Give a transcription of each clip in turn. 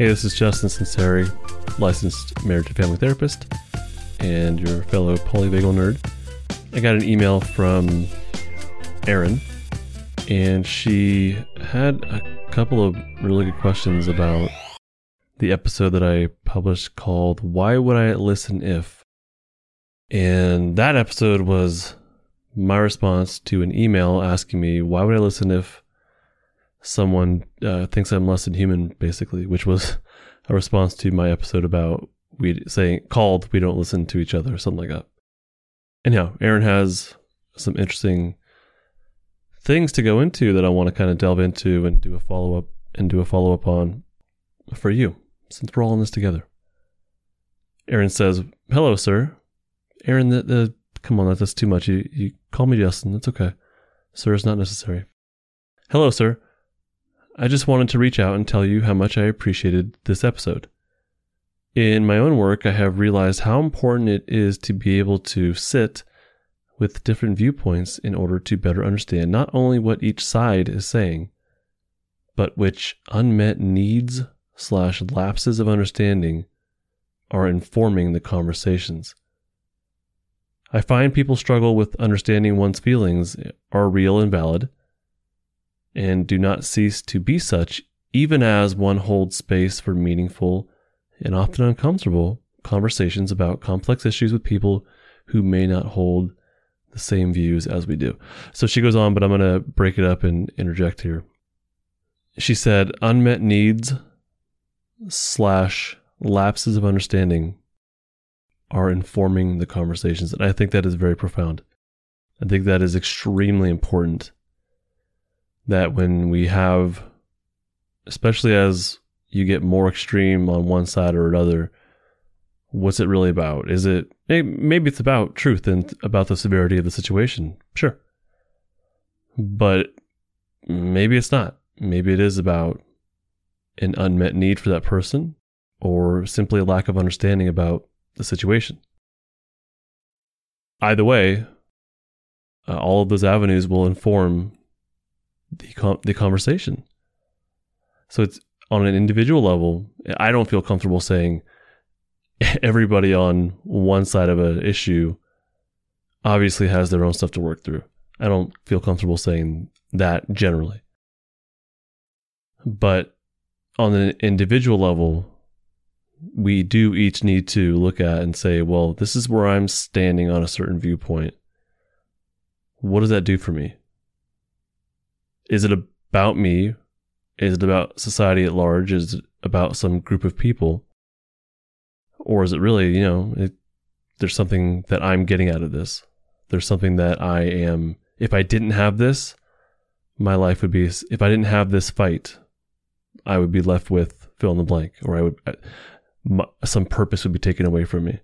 Hey, this is Justin Sunseri, licensed marriage and family therapist, and your fellow polyvagal nerd. I got an email from Erin, and she had a couple of really good questions about the episode that I published called Why Would I Listen If? And that episode was my response to an email asking me, Why would I listen if someone uh, thinks I'm less than human, basically, which was a response to my episode about we saying called we don't listen to each other or something like that. Anyhow, Aaron has some interesting things to go into that I want to kind of delve into and do a follow up and do a follow up on for you, since we're all in this together. Aaron says, "Hello, sir." Aaron, the, the come on, that's too much. You you call me Justin. That's okay. Sir is not necessary. Hello, sir. I just wanted to reach out and tell you how much I appreciated this episode. In my own work, I have realized how important it is to be able to sit with different viewpoints in order to better understand not only what each side is saying, but which unmet needs slash lapses of understanding are informing the conversations. I find people struggle with understanding one's feelings are real and valid and do not cease to be such, even as one holds space for meaningful and often uncomfortable conversations about complex issues with people who may not hold the same views as we do. So she goes on, but I'm going to break it up and interject here. She said, unmet needs slash lapses of understanding are informing the conversations. And I think that is very profound. I think that is extremely important that when we have, especially as you get more extreme on one side or another, what's it really about? Is it maybe it's about truth and about the severity of the situation? Sure. But maybe it's not. Maybe it is about an unmet need for that person or simply a lack of understanding about the situation. Either way, uh, all of those avenues will inform the com- the conversation. So it's on an individual level. I don't feel comfortable saying everybody on one side of an issue obviously has their own stuff to work through. I don't feel comfortable saying that generally. But on an individual level, we do each need to look at and say, well, this is where I'm standing on a certain viewpoint. What does that do for me? Is it about me? Is it about society at large? Is it about some group of people? Or is it really, you know, it, there's something that I'm getting out of this? There's something that I am, if I didn't have this, my life would be, if I didn't have this fight, I would be left with fill in the blank, or I would, some purpose would be taken away from me.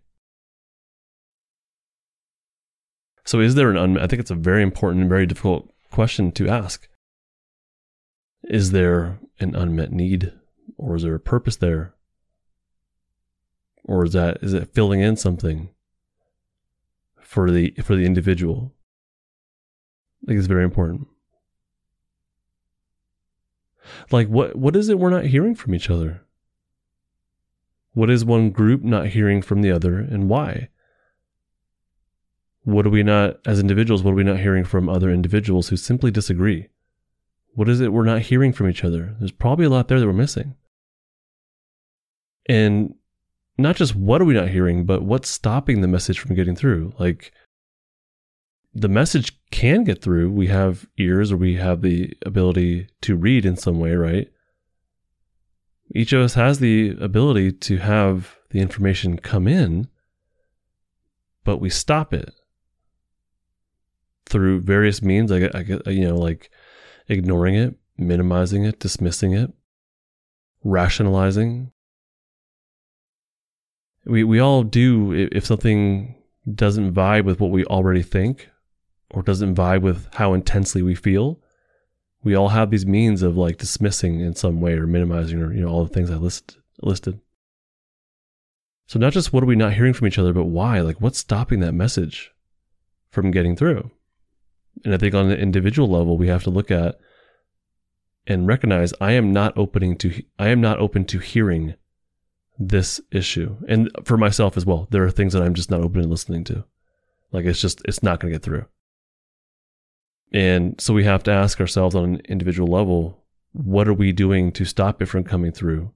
So, is there an unmet? I think it's a very important and very difficult question to ask. Is there an unmet need, or is there a purpose there, or is that is it filling in something for the for the individual? I think it's very important. Like what what is it we're not hearing from each other? What is one group not hearing from the other and why? What are we not, as individuals, what are we not hearing from other individuals who simply disagree? What is it we're not hearing from each other? There's probably a lot there that we're missing. And not just what are we not hearing, but what's stopping the message from getting through? Like, the message can get through. We have ears or we have the ability to read in some way, right? each of us has the ability to have the information come in, but we stop it through various means. I I you know, like ignoring it, minimizing it, dismissing it, rationalizing. We we all do if something doesn't vibe with what we already think or doesn't vibe with how intensely we feel, we all have these means of like dismissing in some way or minimizing or you know all the things I list, listed. So not just what are we not hearing from each other, but why? Like what's stopping that message from getting through? And I think on the individual level, we have to look at and recognize I am not opening to I am not open to hearing this issue. And for myself as well, there are things that I'm just not open to listening to. Like it's just it's not going to get through. And so we have to ask ourselves on an individual level, what are we doing to stop it from coming through?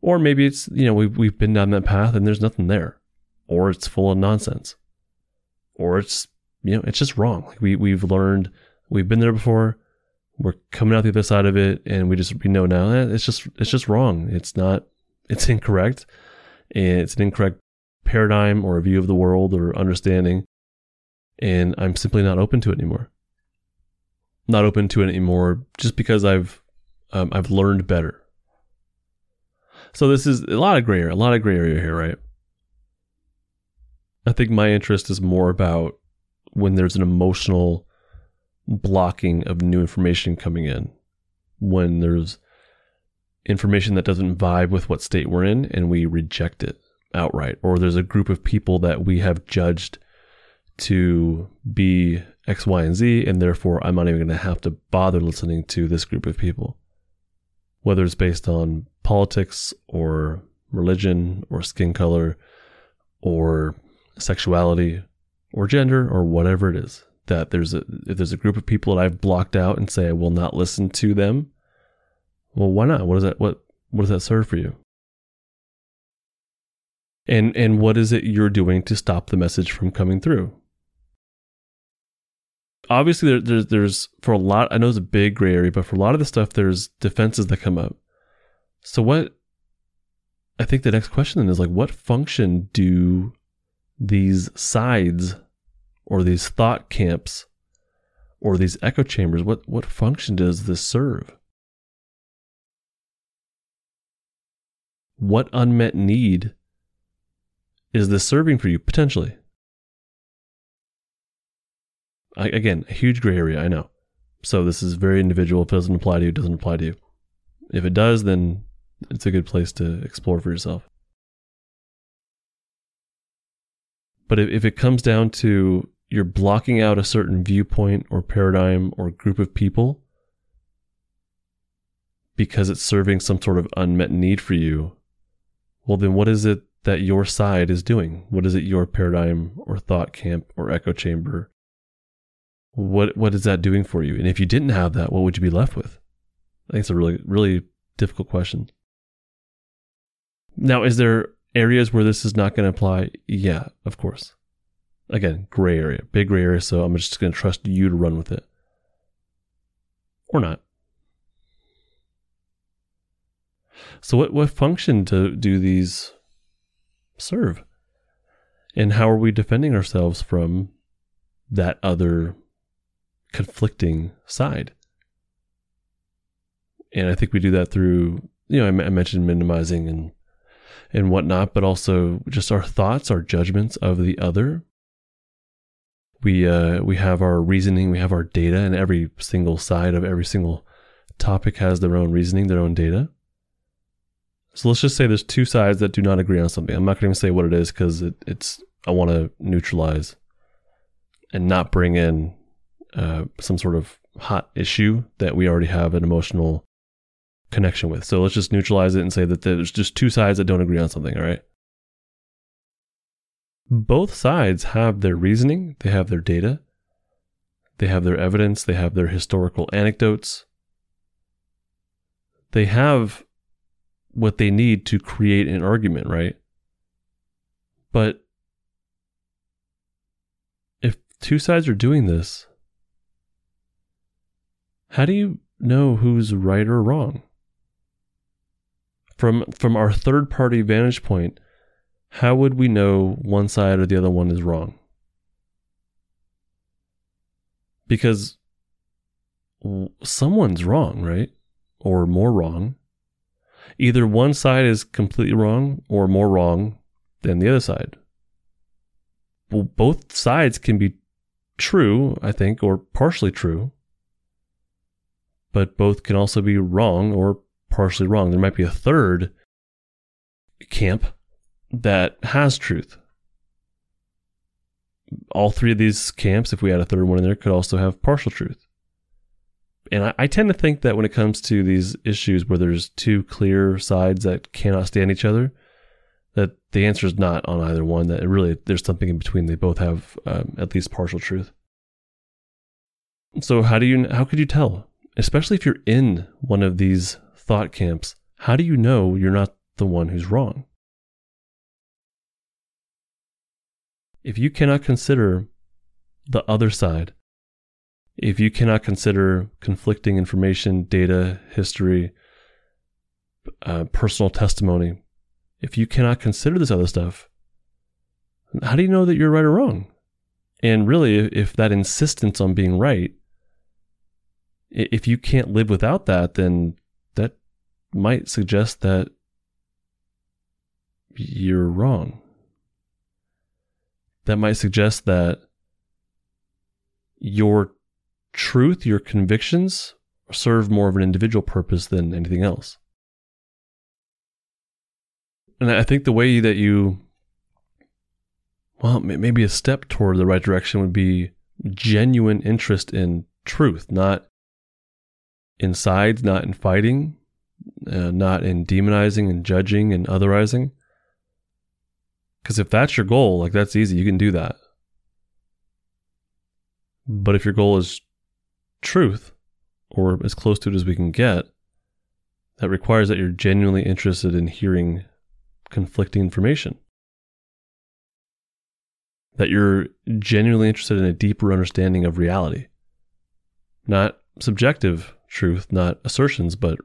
Or maybe it's, you know, we've, we've been down that path and there's nothing there. Or it's full of nonsense. Or it's, you know, it's just wrong. Like we, we've learned, we've been there before. We're coming out the other side of it and we just, we know now eh, it's just, it's just wrong. It's not, it's incorrect. And it's an incorrect paradigm or a view of the world or understanding. And I'm simply not open to it anymore. Not open to it anymore just because I've, um, I've learned better. So this is a lot of gray area, a lot of gray area here, right? I think my interest is more about when there's an emotional blocking of new information coming in, when there's information that doesn't vibe with what state we're in and we reject it outright, or there's a group of people that we have judged to be X, Y, and Z, and therefore I'm not even going to have to bother listening to this group of people. Whether it's based on politics or religion or skin color or sexuality or gender or whatever it is that there's a if there's a group of people that I've blocked out and say I will not listen to them well why not? What does that what what does that serve for you? And and what is it you're doing to stop the message from coming through? Obviously there, there's there's for a lot I know it's a big gray area, but for a lot of the stuff there's defenses that come up. So what I think the next question then is like what function do these sides or these thought camps or these echo chambers what what function does this serve? What unmet need is this serving for you potentially? I, again, a huge gray area, I know. So this is very individual. If it doesn't apply to you, it doesn't apply to you. If it does, then it's a good place to explore for yourself. But if, if it comes down to you're blocking out a certain viewpoint or paradigm or group of people because it's serving some sort of unmet need for you, well, then what is it that your side is doing? What is it your paradigm or thought camp or echo chamber what what is that doing for you? And if you didn't have that, what would you be left with? I think it's a really really difficult question. Now, is there areas where this is not going to apply? Yeah, of course. Again, gray area, big gray area. So I'm just going to trust you to run with it, or not. So, what what function do do these serve? And how are we defending ourselves from that other conflicting side. And I think we do that through, you know, I, I mentioned minimizing and and whatnot, but also just our thoughts, our judgments of the other. We uh, we have our reasoning, we have our data, and every single side of every single topic has their own reasoning, their own data. So let's just say there's two sides that do not agree on something. I'm not going to say what it is because it, it's I want to neutralize and not bring in uh, some sort of hot issue that we already have an emotional connection with. So let's just neutralize it and say that there's just two sides that don't agree on something, all right? Both sides have their reasoning, they have their data, they have their evidence, they have their historical anecdotes. They have what they need to create an argument, right? But if two sides are doing this, how do you know who's right or wrong? From from our third party vantage point, how would we know one side or the other one is wrong? Because someone's wrong, right? Or more wrong. Either one side is completely wrong or more wrong than the other side. Well, both sides can be true, I think, or partially true but both can also be wrong or partially wrong. There might be a third camp that has truth. All three of these camps, if we had a third one in there, could also have partial truth. And I, I tend to think that when it comes to these issues where there's two clear sides that cannot stand each other, that the answer is not on either one. That really there's something in between. They both have um, at least partial truth. So how do you how could you tell, especially if you're in one of these thought camps? How do you know you're not the one who's wrong? If you cannot consider the other side, if you cannot consider conflicting information, data, history, uh, personal testimony, if you cannot consider this other stuff, how do you know that you're right or wrong? And really, if that insistence on being right, if you can't live without that, then that might suggest that you're wrong. That might suggest that your truth, your convictions serve more of an individual purpose than anything else. And I think the way that you, well, maybe a step toward the right direction would be genuine interest in truth, not in sides, not in fighting, uh, not in demonizing and judging and otherizing. Because if that's your goal, like that's easy, you can do that. But if your goal is truth, or as close to it as we can get, that requires that you're genuinely interested in hearing conflicting information. That you're genuinely interested in a deeper understanding of reality. Not subjective truth, not assertions, but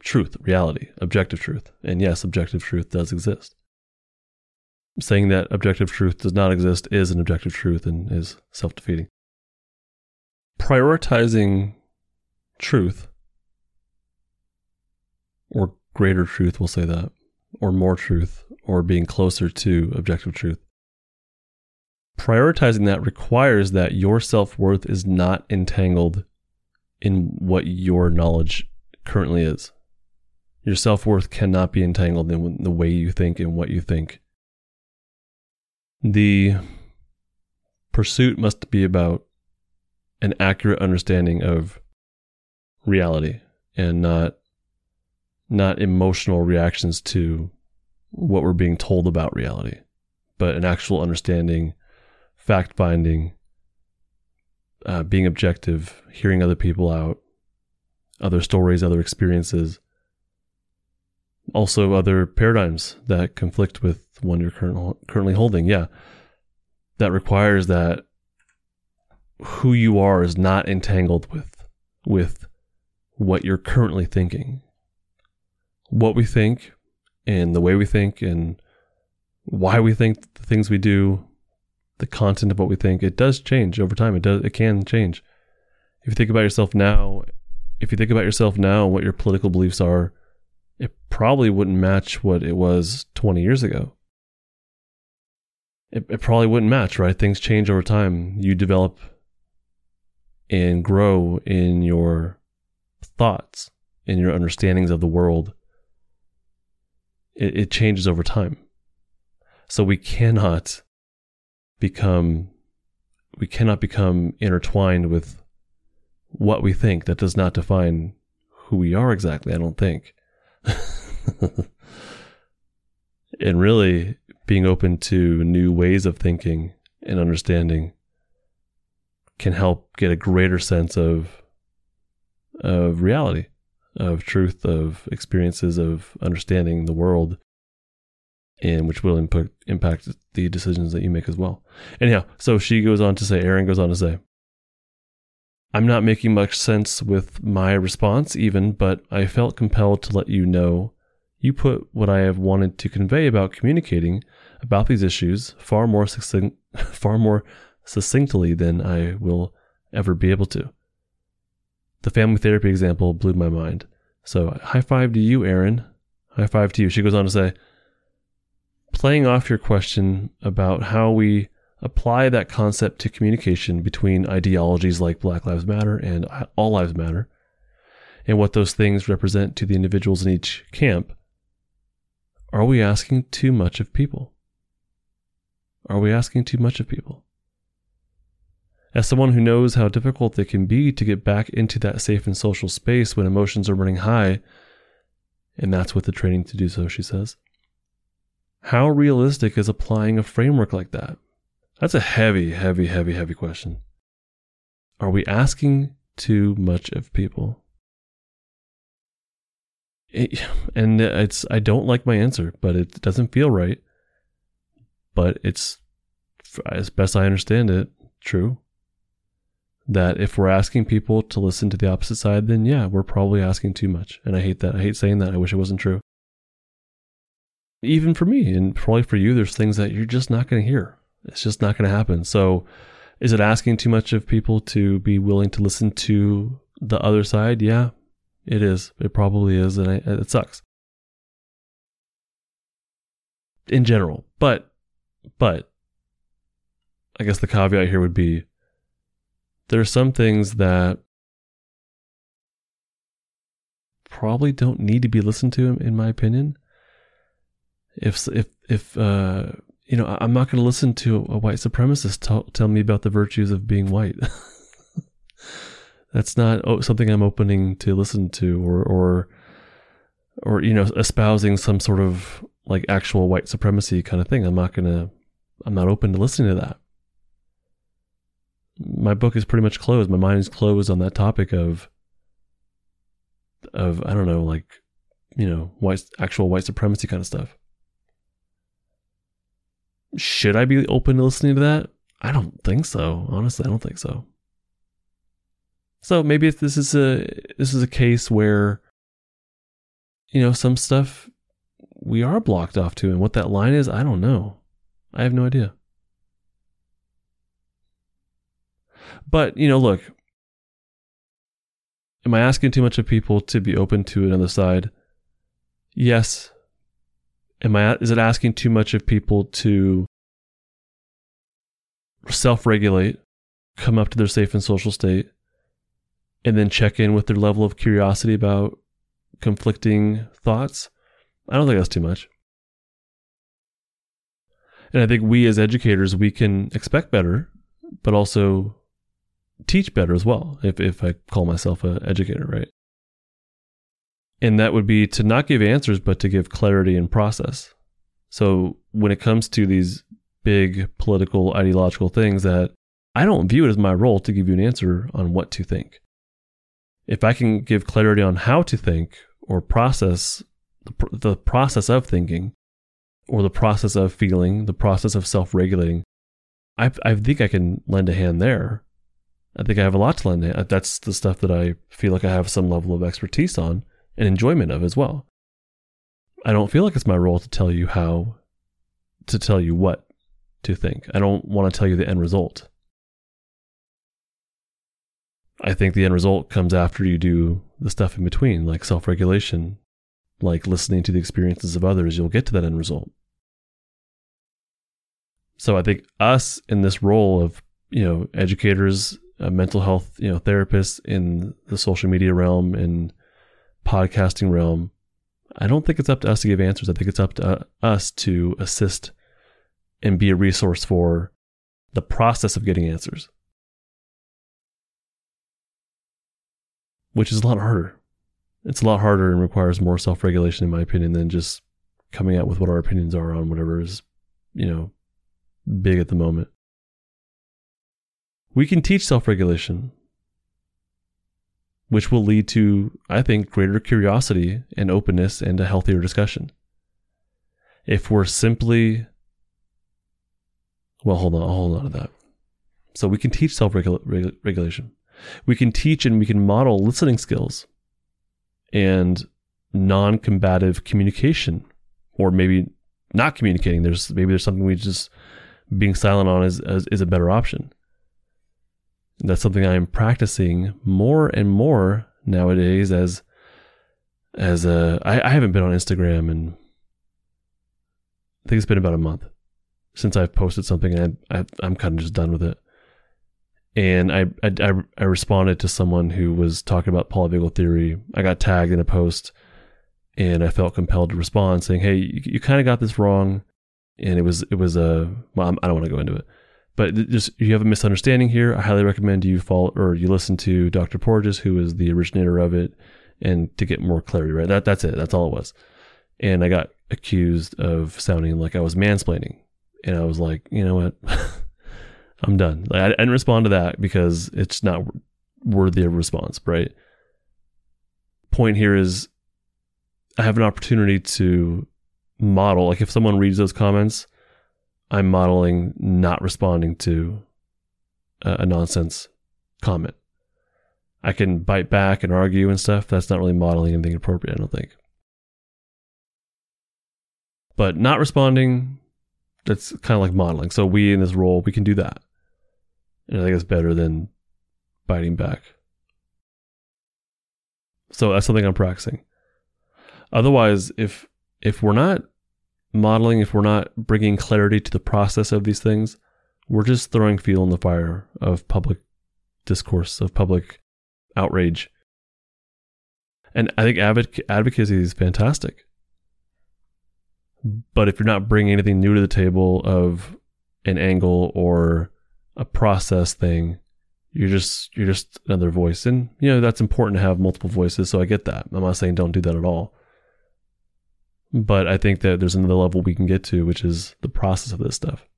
truth, reality, objective truth. And yes, objective truth does exist. Saying that objective truth does not exist is an objective truth and is self defeating. Prioritizing truth, or greater truth, we'll say that, or more truth, or being closer to objective truth. Prioritizing that requires that your self worth is not entangled in what your knowledge currently is. Your self worth cannot be entangled in the way you think and what you think. The pursuit must be about an accurate understanding of reality and not not emotional reactions to what we're being told about reality, but an actual understanding, fact finding, uh, being objective, hearing other people out, other stories, other experiences, also other paradigms that conflict with one you're current, currently holding. Yeah, that requires that who you are is not entangled with with what you're currently thinking. What we think and the way we think and why we think the things we do the content of what we think, it does change over time. It does it can change. If you think about yourself now, if you think about yourself now, and what your political beliefs are, probably wouldn't match what it was 20 years ago. It, it probably wouldn't match, right? Things change over time. You develop and grow in your thoughts, in your understandings of the world. It, it changes over time. So we cannot become we cannot become intertwined with what we think that does not define who we are exactly i don't think and really being open to new ways of thinking and understanding can help get a greater sense of of reality of truth of experiences of understanding the world and which will impact impact the decisions that you make as well. Anyhow, so she goes on to say, Aaron goes on to say, I'm not making much sense with my response even, but I felt compelled to let you know you put what I have wanted to convey about communicating about these issues far more succinct, far more succinctly than I will ever be able to. The family therapy example blew my mind. So high five to you, Aaron. High five to you. She goes on to say, playing off your question about how we apply that concept to communication between ideologies like Black Lives Matter and All Lives Matter, and what those things represent to the individuals in each camp, are we asking too much of people? Are we asking too much of people? As someone who knows how difficult it can be to get back into that safe and social space when emotions are running high, and that's with the training to do so, she says. How realistic is applying a framework like that? That's a heavy, heavy, heavy, heavy question. Are we asking too much of people? It, and it's I don't like my answer, but it doesn't feel right. But it's as best I understand it, true. That if we're asking people to listen to the opposite side, then yeah, we're probably asking too much. And I hate that. I hate saying that. I wish it wasn't true. Even for me, and probably for you, there's things that you're just not going to hear. It's just not going to happen. So, is it asking too much of people to be willing to listen to the other side? Yeah, it is. It probably is. And it sucks in general. But, but I guess the caveat here would be there are some things that probably don't need to be listened to, in my opinion. If if if uh, you know, I'm not going to listen to a white supremacist tell, tell me about the virtues of being white. That's not something I'm opening to listen to, or or or you know, espousing some sort of like actual white supremacy kind of thing. I'm not gonna. I'm not open to listening to that my book is pretty much closed. My mind is closed on that topic of of I don't know, like you know, white actual white supremacy kind of stuff. Should I be open to listening to that? I don't think so. Honestly, I don't think so. So maybe this is a this is a case where you know some stuff we are blocked off to, and what that line is, I don't know. I have no idea. But, you know, look, am I asking too much of people to be open to another side? Yes. Am I is it asking too much of people to self-regulate, come up to their safe and social state, and then check in with their level of curiosity about conflicting thoughts? I don't think that's too much. And I think we as educators, we can expect better, but also teach better as well, if, if I call myself an educator, right? And that would be to not give answers, but to give clarity and process. So when it comes to these big political, ideological things, that I don't view it as my role to give you an answer on what to think. If I can give clarity on how to think or process the, process of thinking, or the process of feeling, the process of self regulating, I, I think I can lend a hand there. I think I have a lot to lend. Uh, that's the stuff that I feel like I have some level of expertise on and enjoyment of as well. I don't feel like it's my role to tell you how, to tell you what to think. I don't want to tell you the end result. I think the end result comes after you do the stuff in between, like self regulation, like listening to the experiences of others. You'll get to that end result. So I think us in this role of, you know, educators a mental health, you know, therapists in the social media realm and podcasting realm, I don't think it's up to us to give answers. I think it's up to uh, us to assist and be a resource for the process of getting answers, which is a lot harder. It's a lot harder and requires more self regulation, in my opinion, than just coming out with what our opinions are on whatever is, you know, big at the moment. We can teach self regulation, which will lead to, I think, greater curiosity and openness and a healthier discussion. If we're simply, well, hold on, hold on to that. So we can teach self regulation. We can teach and we can model listening skills and non combative communication, or maybe not communicating. There's maybe there's something we just being silent on is, is, is a better option. That's something I am practicing more and more nowadays as as a I, I haven't been on Instagram and I think it's been about a month since I've posted something and I, I I'm kind of just done with it. And I, I I responded to someone who was talking about polyvagal theory. I got tagged in a post and I felt compelled to respond saying, "Hey, you, you kind of got this wrong." And it was it was a well, I don't want to go into it But just you have a misunderstanding here. I highly recommend you follow or you listen to Dr. Porges, who is the originator of it, and to get more clarity. Right. That that's it. That's all it was. And I got accused of sounding like I was mansplaining, and I was like, you know what, I'm done. Like I, didn't respond to that because it's not worthy of response. Right. Point here is, I have an opportunity to model. Like if someone reads those comments I'm modeling not responding to a, a nonsense comment. I can bite back and argue and stuff. That's not really modeling anything appropriate, I don't think. But not responding, that's kind of like modeling. So we in this role, we can do that. And I think it's better than biting back. So that's something I'm practicing. Otherwise, if if we're not modeling, if we're not bringing clarity to the process of these things, we're just throwing fuel in the fire of public discourse, of public outrage. And I think advocacy is fantastic. But if you're not bringing anything new to the table of an angle or a process thing, you're just you're just another voice. And you know that's important to have multiple voices. So I get that. I'm not saying don't do that at all. But I think that there's another level we can get to, which is the process of this stuff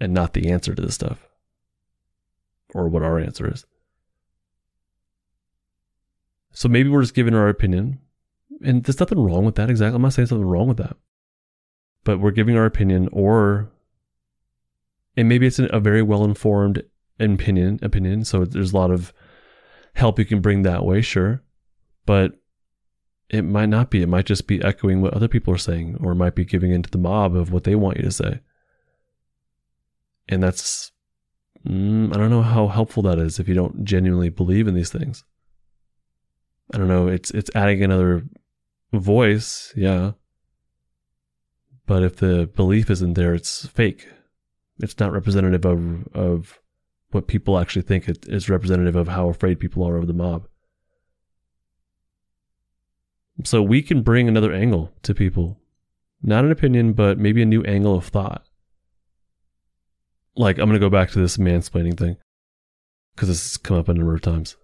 and not the answer to this stuff or what our answer is. So maybe we're just giving our opinion. And there's nothing wrong with that. Exactly. I'm not saying something wrong with that. But we're giving our opinion or and maybe it's a very well informed opinion opinion. So there's a lot of help you can bring that way, sure. But it might not be. It might just be echoing what other people are saying, or it might be giving into the mob of what they want you to say. And that's, mm, I don't know how helpful that is if you don't genuinely believe in these things. I don't know. It's it's adding another voice, yeah. But if the belief isn't there, it's fake. It's not representative of of what people actually think. It is representative of how afraid people are of the mob. So we can bring another angle to people. Not an opinion, but maybe a new angle of thought. Like, I'm going to go back to this mansplaining thing because this has come up a number of times.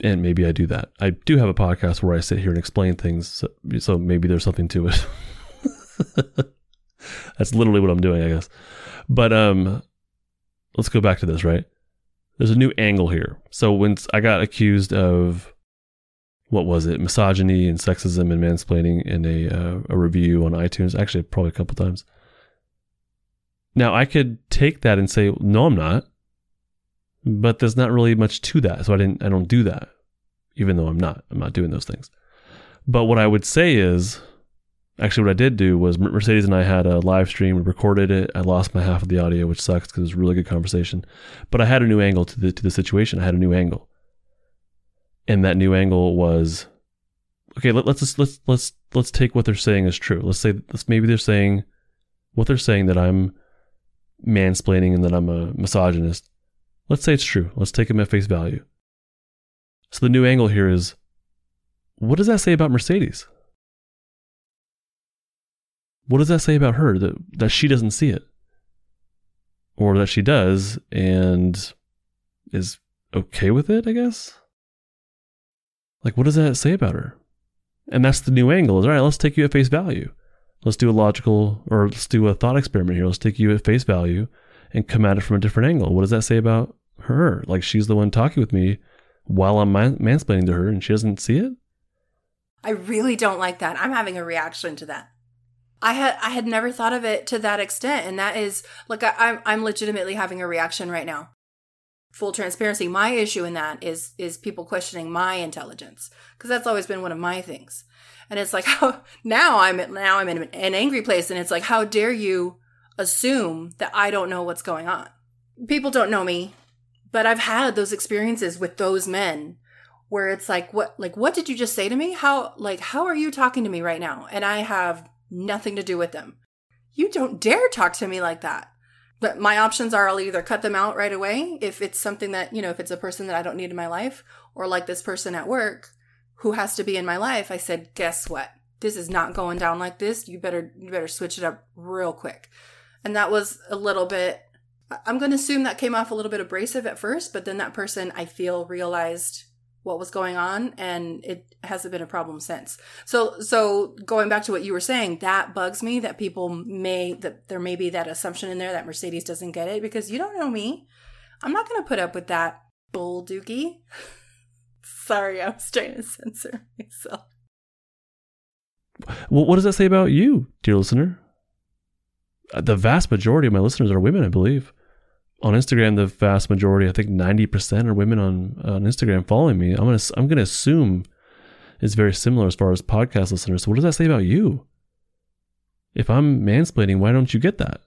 And maybe I do that. I do have a podcast where I sit here and explain things. So, so maybe there's something to it. That's literally what I'm doing, I guess. But um, let's go back to this, right? There's a new angle here. So when I got accused of what was it, misogyny and sexism and mansplaining in a uh, a review on iTunes. Actually, probably a couple times. Now I could take that and say, no, I'm not. But there's not really much to that, so I didn't. I don't do that, even though I'm not. I'm not doing those things. But what I would say is, actually, what I did do was Mercedes and I had a live stream. We recorded it. I lost my half of the audio, which sucks because it was a really good conversation. But I had a new angle to the to the situation. I had a new angle and that new angle was okay let, us just let's let's let's take what they're saying as true let's say let's, maybe they're saying what they're saying that i'm mansplaining and that i'm a misogynist let's say it's true let's take them at face value so the new angle here is what does that say about mercedes what does that say about her that, that she doesn't see it or that she does and is okay with it i guess like, what does that say about her? And that's the new angle is all right, let's take you at face value. Let's do a logical or let's do a thought experiment here. Let's take you at face value and come at it from a different angle. What does that say about her? Like, she's the one talking with me while I'm man- mansplaining to her and she doesn't see it? I really don't like that. I'm having a reaction to that. I had I had never thought of it to that extent, and that is like I, I'm I'm legitimately having a reaction right now. Full transparency my issue in that is is people questioning my intelligence because that's always been one of my things. And it's like how now i'm now i'm in an angry place and it's like how dare you assume that i don't know what's going on? People don't know me but i've had those experiences with those men where it's like what like what did you just say to me? How like how are you talking to me right now? And i have nothing to do with them you don't dare talk to me like that but my options are I'll either cut them out right away if it's something that, you know, if it's a person that I don't need in my life, or like this person at work who has to be in my life, I said, guess what? This is not going down like this. You better you better switch it up real quick. And that was a little bit I'm going to assume that came off a little bit abrasive at first, but then that person I feel realized what was going on and it hasn't been a problem since. So so going back to what you were saying, that bugs me that people may that there may be that assumption in there that Mercedes doesn't get it because you don't know me. I'm not going to put up with that bull dookie. Sorry, I was trying to censor myself. Well, what does that say about you, dear listener? Uh, The vast majority of my listeners are women, I believe. On Instagram, the vast majority, I think ninety percent, are women on on Instagram following me. I'm gonna I'm gonna assume it's very similar as far as podcast listeners. So, what does that say about you? If I'm mansplaining, why don't you get that?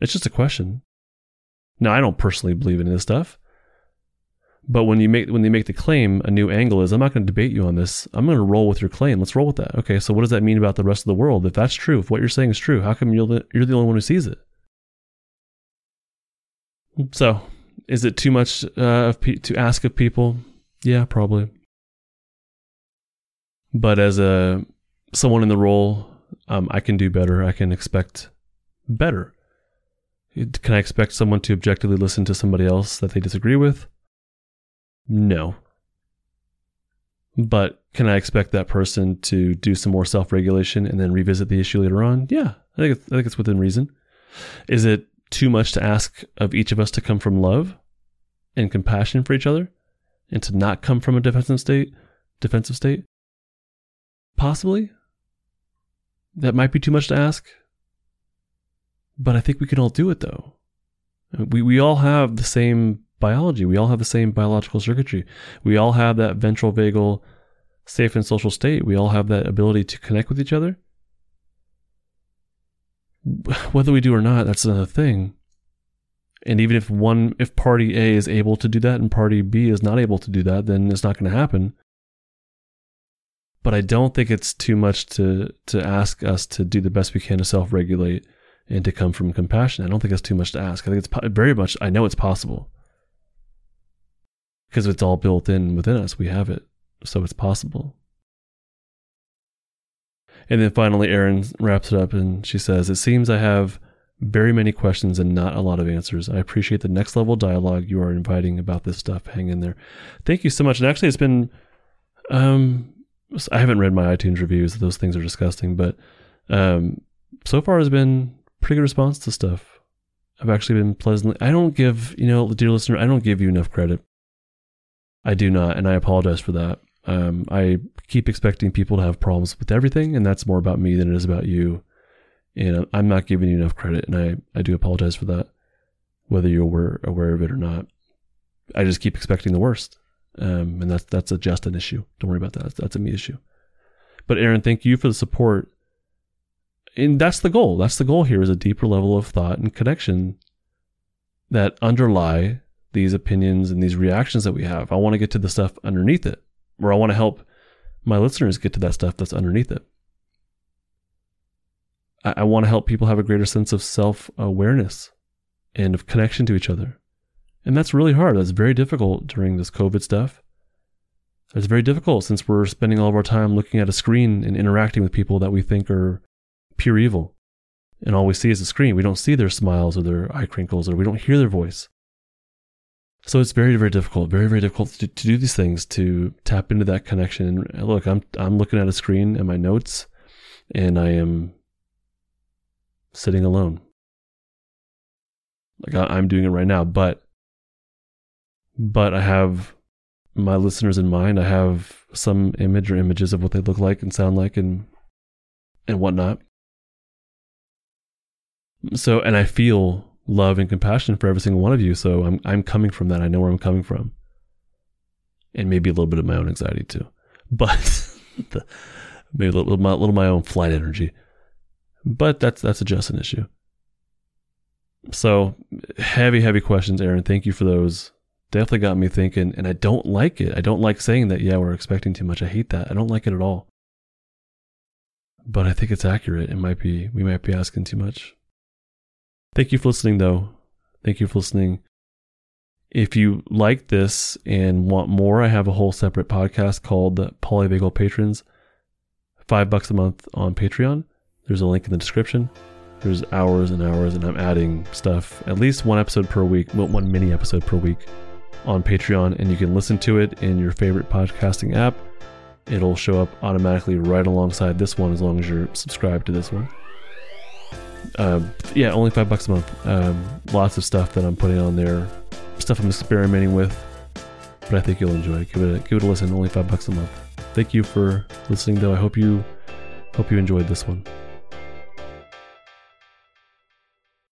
It's just a question. Now, I don't personally believe in this stuff. But when you make when they make the claim, a new angle is I'm not going to debate you on this. I'm going to roll with your claim. Let's roll with that. Okay, so what does that mean about the rest of the world? If that's true, if what you're saying is true, how come you're the, you're the only one who sees it? So, is it too much uh, to ask of people? Yeah, probably. But as a someone in the role, um, I can do better. I can expect better. Can I expect someone to objectively listen to somebody else that they disagree with? No. But can I expect that person to do some more self regulation and then revisit the issue later on? Yeah, I think I think it's within reason. Is it too much to ask of each of us to come from love and compassion for each other and to not come from a defensive state? Defensive state? Possibly. That might be too much to ask. But I think we can all do it though. We we all have the same biology. We all have the same biological circuitry. We all have that ventral vagal safe and social state. We all have that ability to connect with each other. Whether we do or not, that's another thing. And even if one if party A is able to do that and party B is not able to do that, then it's not going to happen. But I don't think it's too much to to ask us to do the best we can to self-regulate and to come from compassion. I don't think that's too much to ask. I think it's very much I know it's possible because it's all built in within us. We have it, so it's possible. And then finally, Erin wraps it up and she says, It seems I have very many questions and not a lot of answers. I appreciate the next level dialogue you are inviting about this stuff. Hang in there. Thank you so much. And actually, it's been, um, I haven't read my iTunes reviews. Those things are disgusting, but um, so far has been pretty good response to stuff. I've actually been pleasantly. I don't give, you know, dear listener, I don't give you enough credit. I do not, and I apologize for that. Um, I keep expecting people to have problems with everything, and that's more about me than it is about you. And I'm not giving you enough credit, and I, I do apologize for that, whether you're aware, aware of it or not. I just keep expecting the worst, um, and that's that's a just an issue. Don't worry about that. That's, that's a me issue. But Aaron, thank you for the support, and that's the goal. That's the goal here is a deeper level of thought and connection that underlie these opinions and these reactions that we have. I want to get to the stuff underneath it, or I want to help my listeners get to that stuff that's underneath it. I, I want to help people have a greater sense of self awareness and of connection to each other. And that's really hard. That's very difficult during this COVID stuff. It's very difficult since we're spending all of our time looking at a screen and interacting with people that we think are pure evil. And all we see is a screen. We don't see their smiles or their eye crinkles or we don't hear their voice. So it's very, very difficult, very, very difficult to, to do these things, to tap into that connection. And uh, look, I'm I'm looking at a screen and my notes, and I am sitting alone. Like I, I'm doing it right now, but but I have my listeners in mind. I have some image or images of what they look like and sound like and and whatnot. So and I feel love and compassion for every single one of you. So I'm I'm coming from that. I know where I'm coming from, and maybe a little bit of my own anxiety too, but the, maybe a little my little my own flight energy. But that's that's a just an issue. So heavy heavy questions, Aaron. Thank you for those. Definitely got me thinking, and I don't like it. I don't like saying that. Yeah, we're expecting too much. I hate that. I don't like it at all. But I think it's accurate. It might be we might be asking too much. Thank you for listening, though. Thank you for listening. If you like this and want more, I have a whole separate podcast called Polyvagal Patrons. Five bucks a month on Patreon. There's a link in the description. There's hours and hours, and I'm adding stuff at least one episode per week, well, one mini episode per week on Patreon, and you can listen to it in your favorite podcasting app. It'll show up automatically right alongside this one as long as you're subscribed to this one. Um, yeah, only five bucks a month. Um, lots of stuff that I'm putting on there, stuff I'm experimenting with, but I think you'll enjoy it. Give it a, give it a listen. Only five bucks a month. Thank you for listening, though. I hope you hope you enjoyed this one.